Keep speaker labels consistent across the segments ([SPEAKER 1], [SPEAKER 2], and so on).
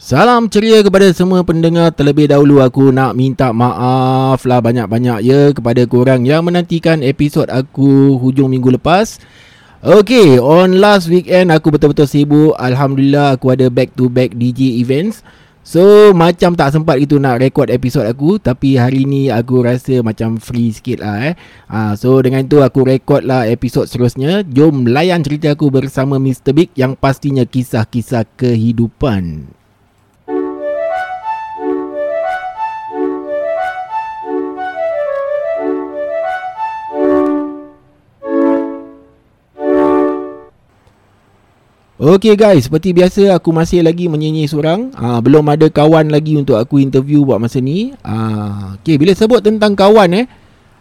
[SPEAKER 1] Salam ceria kepada semua pendengar. Terlebih dahulu aku nak minta maaf lah banyak-banyak ya Kepada korang yang menantikan episod aku hujung minggu lepas. Okay, on last weekend aku betul-betul sibuk. Alhamdulillah aku ada back to back DJ events. So macam tak sempat itu nak record episod aku Tapi hari ni aku rasa macam free sikit lah eh. Ha, So dengan itu aku record lah episod seterusnya. Jom layan cerita aku bersama Mr. Big Yang pastinya kisah-kisah kehidupan Okay guys, seperti biasa aku masih lagi menyanyi seorang uh, Belum ada kawan lagi untuk aku interview buat masa ni uh, Okay, bila sebut tentang kawan eh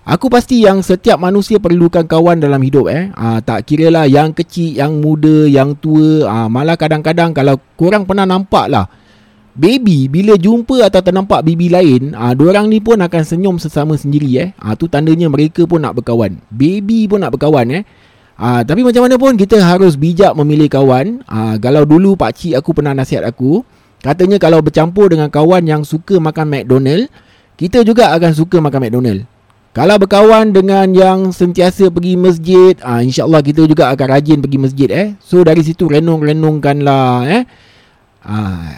[SPEAKER 1] Aku pasti yang setiap manusia perlukan kawan dalam hidup eh uh, Tak kira lah yang kecil, yang muda, yang tua uh, Malah kadang-kadang kalau korang pernah nampak lah Baby bila jumpa atau ternampak baby lain ah uh, orang ni pun akan senyum sesama sendiri eh. Ah uh, tu tandanya mereka pun nak berkawan. Baby pun nak berkawan eh. Ah, tapi macam mana pun kita harus bijak memilih kawan. Ah, kalau dulu pak cik aku pernah nasihat aku, katanya kalau bercampur dengan kawan yang suka makan McDonald, kita juga akan suka makan McDonald. Kalau berkawan dengan yang sentiasa pergi masjid, ah, insyaAllah kita juga akan rajin pergi masjid eh. So dari situ renung-renungkanlah eh. Ah,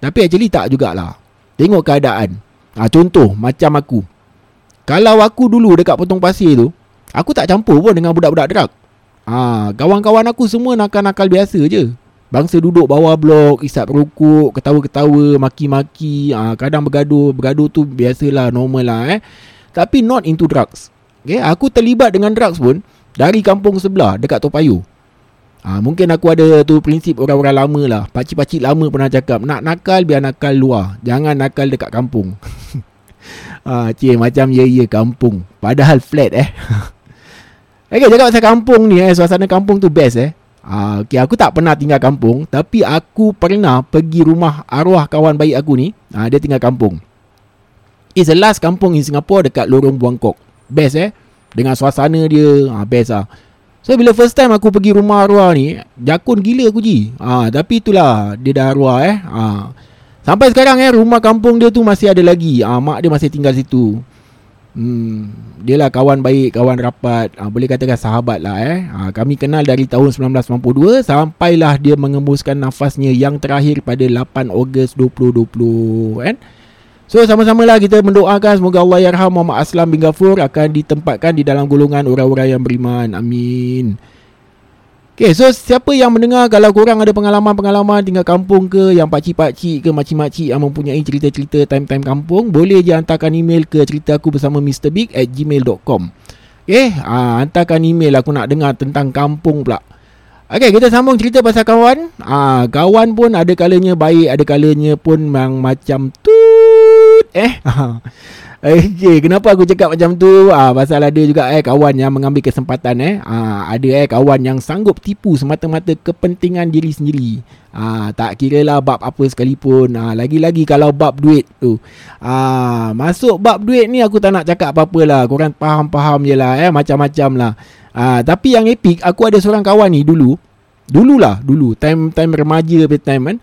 [SPEAKER 1] tapi actually tak jugalah. Tengok keadaan. Ah, contoh macam aku. Kalau aku dulu dekat potong pasir tu, Aku tak campur pun dengan budak-budak drug. Ha, kawan-kawan aku semua nakal-nakal biasa je. Bangsa duduk bawah blok, isap rokok, ketawa-ketawa, maki-maki, ha, kadang bergaduh. Bergaduh tu biasalah, normal lah eh. Tapi not into drugs. Okay, aku terlibat dengan drugs pun dari kampung sebelah dekat Topayu. Ha, mungkin aku ada tu prinsip orang-orang lama lah. Pakcik-pakcik lama pernah cakap, nak nakal biar nakal luar. Jangan nakal dekat kampung. ha, cik, macam ya-ya kampung. Padahal flat eh. Okay, cakap pasal kampung ni eh, suasana kampung tu best eh. Ah, okay, aku tak pernah tinggal kampung, tapi aku pernah pergi rumah arwah kawan baik aku ni. Ah, dia tinggal kampung. It's the last kampung in Singapore dekat Lorong Buangkok. Best eh. Dengan suasana dia, ah, best ah. So bila first time aku pergi rumah arwah ni, jakun gila aku ji. Ah, tapi itulah dia dah arwah eh. Ah. Sampai sekarang eh rumah kampung dia tu masih ada lagi. Ah, mak dia masih tinggal situ. Hmm, dia lah kawan baik, kawan rapat, ha, boleh katakan sahabat lah eh. Ha, kami kenal dari tahun 1992 sampailah dia mengembuskan nafasnya yang terakhir pada 8 Ogos 2020 kan. So sama-sama lah kita mendoakan semoga Allah yarham Muhammad Aslam bin Ghafur akan ditempatkan di dalam golongan orang-orang yang beriman. Amin. Okay, so siapa yang mendengar kalau korang ada pengalaman-pengalaman tinggal kampung ke yang pakcik-pakcik ke makcik-makcik yang mempunyai cerita-cerita time-time kampung, boleh je hantarkan email ke cerita aku bersama Mr. Big at gmail.com. Okay, ha, hantarkan email aku nak dengar tentang kampung pula. Okay, kita sambung cerita pasal kawan. Ha, kawan pun ada kalanya baik, ada kalanya pun memang macam tut. Eh, Okay, kenapa aku cakap macam tu? Ah, pasal ada juga eh kawan yang mengambil kesempatan eh. Ah, ada eh kawan yang sanggup tipu semata-mata kepentingan diri sendiri. Ah, tak kira lah bab apa sekalipun. Ah, lagi-lagi kalau bab duit tu. Ah, masuk bab duit ni aku tak nak cakap apa-apa lah. Korang faham-faham je lah eh. Macam-macam lah. Ah, tapi yang epic, aku ada seorang kawan ni dulu. Dululah, dulu. Time time remaja time kan.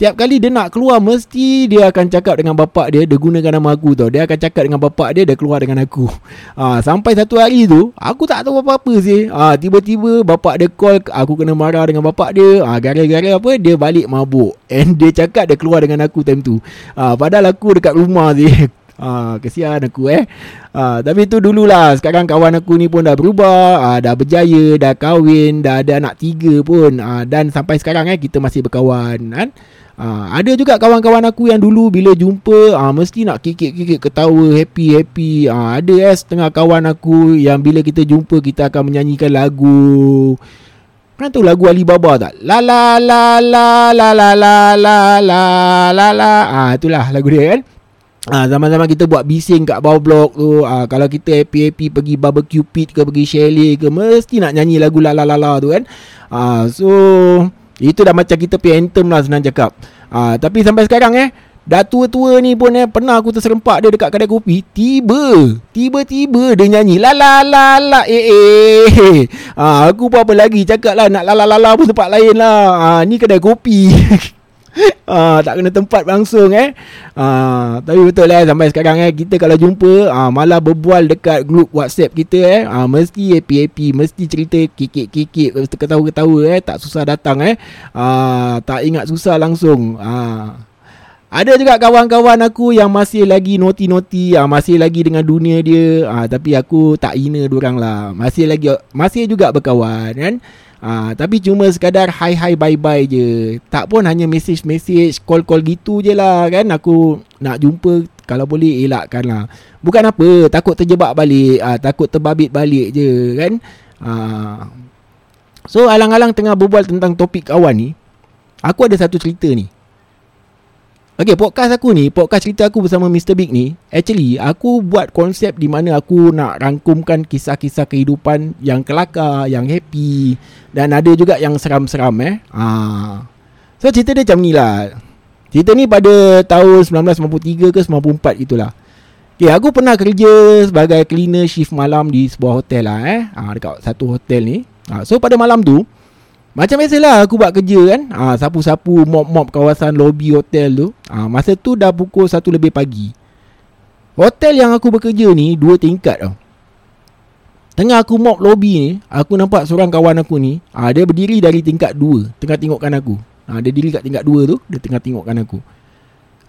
[SPEAKER 1] Tiap kali dia nak keluar Mesti dia akan cakap dengan bapak dia Dia gunakan nama aku tau. Dia akan cakap dengan bapak dia Dia keluar dengan aku. Ha, Sampai satu hari tu Aku tak tahu apa-apa sih. Ha, Tiba-tiba bapak dia call Aku kena marah dengan bapak dia. Ha, Gara-gara apa Dia balik mabuk. And dia cakap dia keluar dengan aku time tu. Ha, Padahal aku dekat rumah sih. Ha, kesian aku eh. Ha, Tapi tu dululah. Sekarang kawan aku ni pun dah berubah. Ha, Dah berjaya Dah kahwin Dah ada anak tiga pun. Ha, Dan sampai sekarang eh Kita masih berkawan kan Ha, ada juga kawan-kawan aku yang dulu bila jumpa ha, mesti nak kikik-kikik ketawa happy-happy. Ha, ada eh setengah kawan aku yang bila kita jumpa kita akan menyanyikan lagu. Kan tahu lagu Alibaba tak? La la la la la la la la la la la. Ah itulah lagu dia kan. Ah zaman-zaman kita buat bising kat bawah blok tu, ah kalau kita happy-happy pergi barbecue pit ke pergi chalet ke mesti nak nyanyi lagu la la la la tu kan. Ah so itu dah macam kita punya anthem lah senang cakap. Ha, Tapi sampai sekarang eh Dah tua-tua ni pun eh Pernah aku terserempak dia dekat kedai kopi Tiba Tiba-tiba dia nyanyi La la la la eh eh. Ha, Aku pun apa lagi cakap lah Nak la la la la pun tempat lain lah. Ha, Ni kedai kopi uh, tak kena tempat langsung eh. Uh, tapi betul lah sampai sekarang eh kita kalau jumpa uh, malah berbual dekat grup WhatsApp kita eh uh, mesti happy-happy, mesti cerita kikik-kikik, ketawa-ketawa eh tak susah datang eh. Uh, tak ingat susah langsung. Uh, ada juga kawan-kawan aku yang masih lagi noti-noti, ah masih lagi dengan dunia dia, ah tapi aku tak hina orang lah. Masih lagi masih juga berkawan kan. Ah tapi cuma sekadar hi hi bye bye je. Tak pun hanya message message, call call gitu je lah kan. Aku nak jumpa kalau boleh elakkan lah. Bukan apa, takut terjebak balik, ah takut terbabit balik je kan. Ah So alang-alang tengah berbual tentang topik kawan ni, aku ada satu cerita ni. Okay, podcast aku ni, podcast cerita aku bersama Mr. Big ni, actually aku buat konsep di mana aku nak rangkumkan kisah-kisah kehidupan yang kelakar, yang happy dan ada juga yang seram-seram eh. Ha. So cerita dia macam ni lah. Cerita ni pada tahun 1993 ke 94 itulah. Okay, aku pernah kerja sebagai cleaner shift malam di sebuah hotel lah eh. Ha, dekat satu hotel ni. Ha, so pada malam tu, macam biasalah aku buat kerja kan. Ha, Sapu-sapu mop-mop kawasan lobby hotel tu. Ha, Masa tu dah pukul 1 lebih pagi. Hotel yang aku bekerja ni Dua tingkat tau. Tengah aku mop lobby ni Aku nampak seorang kawan aku ni ha, Dia berdiri dari tingkat 2 Tengah tengokkan aku. Ha, Dia diri kat tingkat 2 tu Dia tengah tengokkan aku.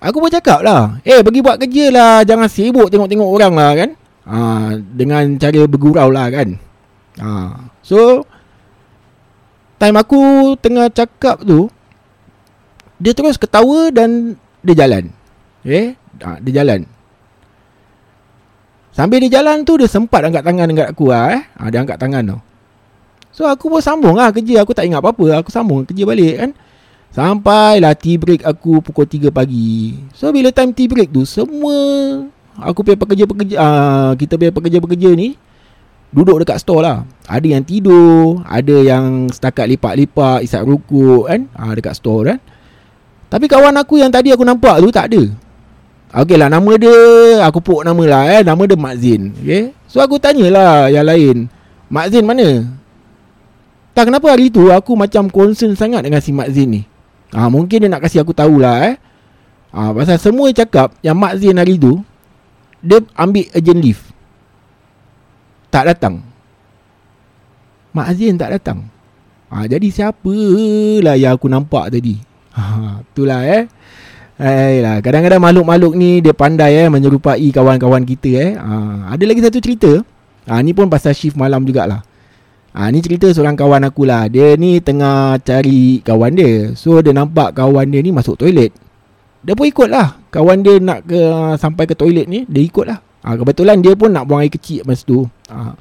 [SPEAKER 1] Aku pun cakap lah Eh pergi buat kerja lah Jangan sibuk tengok-tengok orang lah kan. Ha, Dengan cara bergurau lah kan. Ha, So time aku tengah cakap tu dia terus ketawa dan dia jalan. Eh, ha, dia jalan. Sambil dia jalan tu dia sempat angkat tangan dekat aku ah eh. Ha, dia angkat tangan tu. So aku pun sambung lah kerja Aku tak ingat apa-apa Aku sambung kerja balik kan Sampailah tea break aku pukul 3 pagi So bila time tea break tu Semua Aku punya pekerja-pekerja uh, Kita punya pekerja-pekerja ni duduk dekat store lah. Ada yang tidur, ada yang setakat lipat-lipat, isap rukuk kan, ha, dekat store kan. Tapi kawan aku yang tadi aku nampak tu tak ada. Okey lah nama dia, aku puk nama lah eh, nama dia Mak Zin. Okay? So aku tanyalah yang lain, Mak Zin mana? Tak kenapa hari tu aku macam concern sangat dengan si Mak Zin ni. Ha, mungkin dia nak kasih aku tahulah eh. Ha, pasal semua cakap yang Mak Zin hari tu, dia ambil urgent leave tak datang. Mak Azin tak datang. Ha, jadi siapalah yang aku nampak tadi? Ha, itulah eh. Ayolah, kadang-kadang makhluk-makhluk ni dia pandai eh menyerupai kawan-kawan kita eh. Ha, ada lagi satu cerita. Ha, ni pun pasal shift malam jugalah. Ha, ni cerita seorang kawan aku lah. Dia ni tengah cari kawan dia. So dia nampak kawan dia ni masuk toilet. Dia pun ikut lah. Kawan dia nak ke sampai ke toilet ni, dia ikut lah. Ha, kebetulan dia pun nak buang air kecil masa tu. Ha.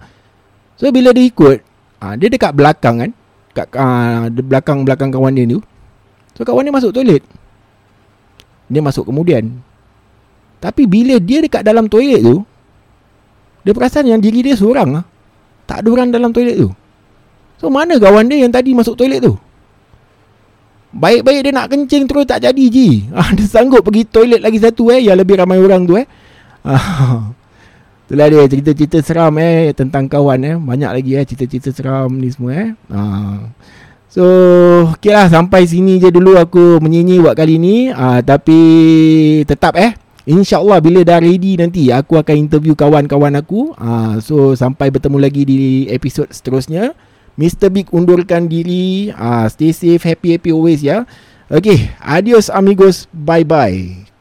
[SPEAKER 1] So bila dia ikut, ha, dia dekat belakang kan. Kat ha, belakang-belakang kawan dia tu. So kawan dia masuk toilet. Dia masuk kemudian. Tapi bila dia dekat dalam toilet tu, dia perasan yang diri dia seorang lah. Tak ada orang dalam toilet tu. So mana kawan dia yang tadi masuk toilet tu? Baik-baik dia nak kencing terus tak jadi je. Ha, dia sanggup pergi toilet lagi satu eh. Yang lebih ramai orang tu eh. Itulah dia cerita-cerita seram eh tentang kawan eh. Banyak lagi eh cerita-cerita seram ni semua eh. Ha. So, okay lah sampai sini je dulu aku menyanyi buat kali ni. Ha, tapi tetap eh. InsyaAllah bila dah ready nanti aku akan interview kawan-kawan aku. Ha, so, sampai bertemu lagi di episod seterusnya. Mr. Big undurkan diri. Ha, stay safe, happy-happy always ya. Okay, adios amigos. Bye-bye.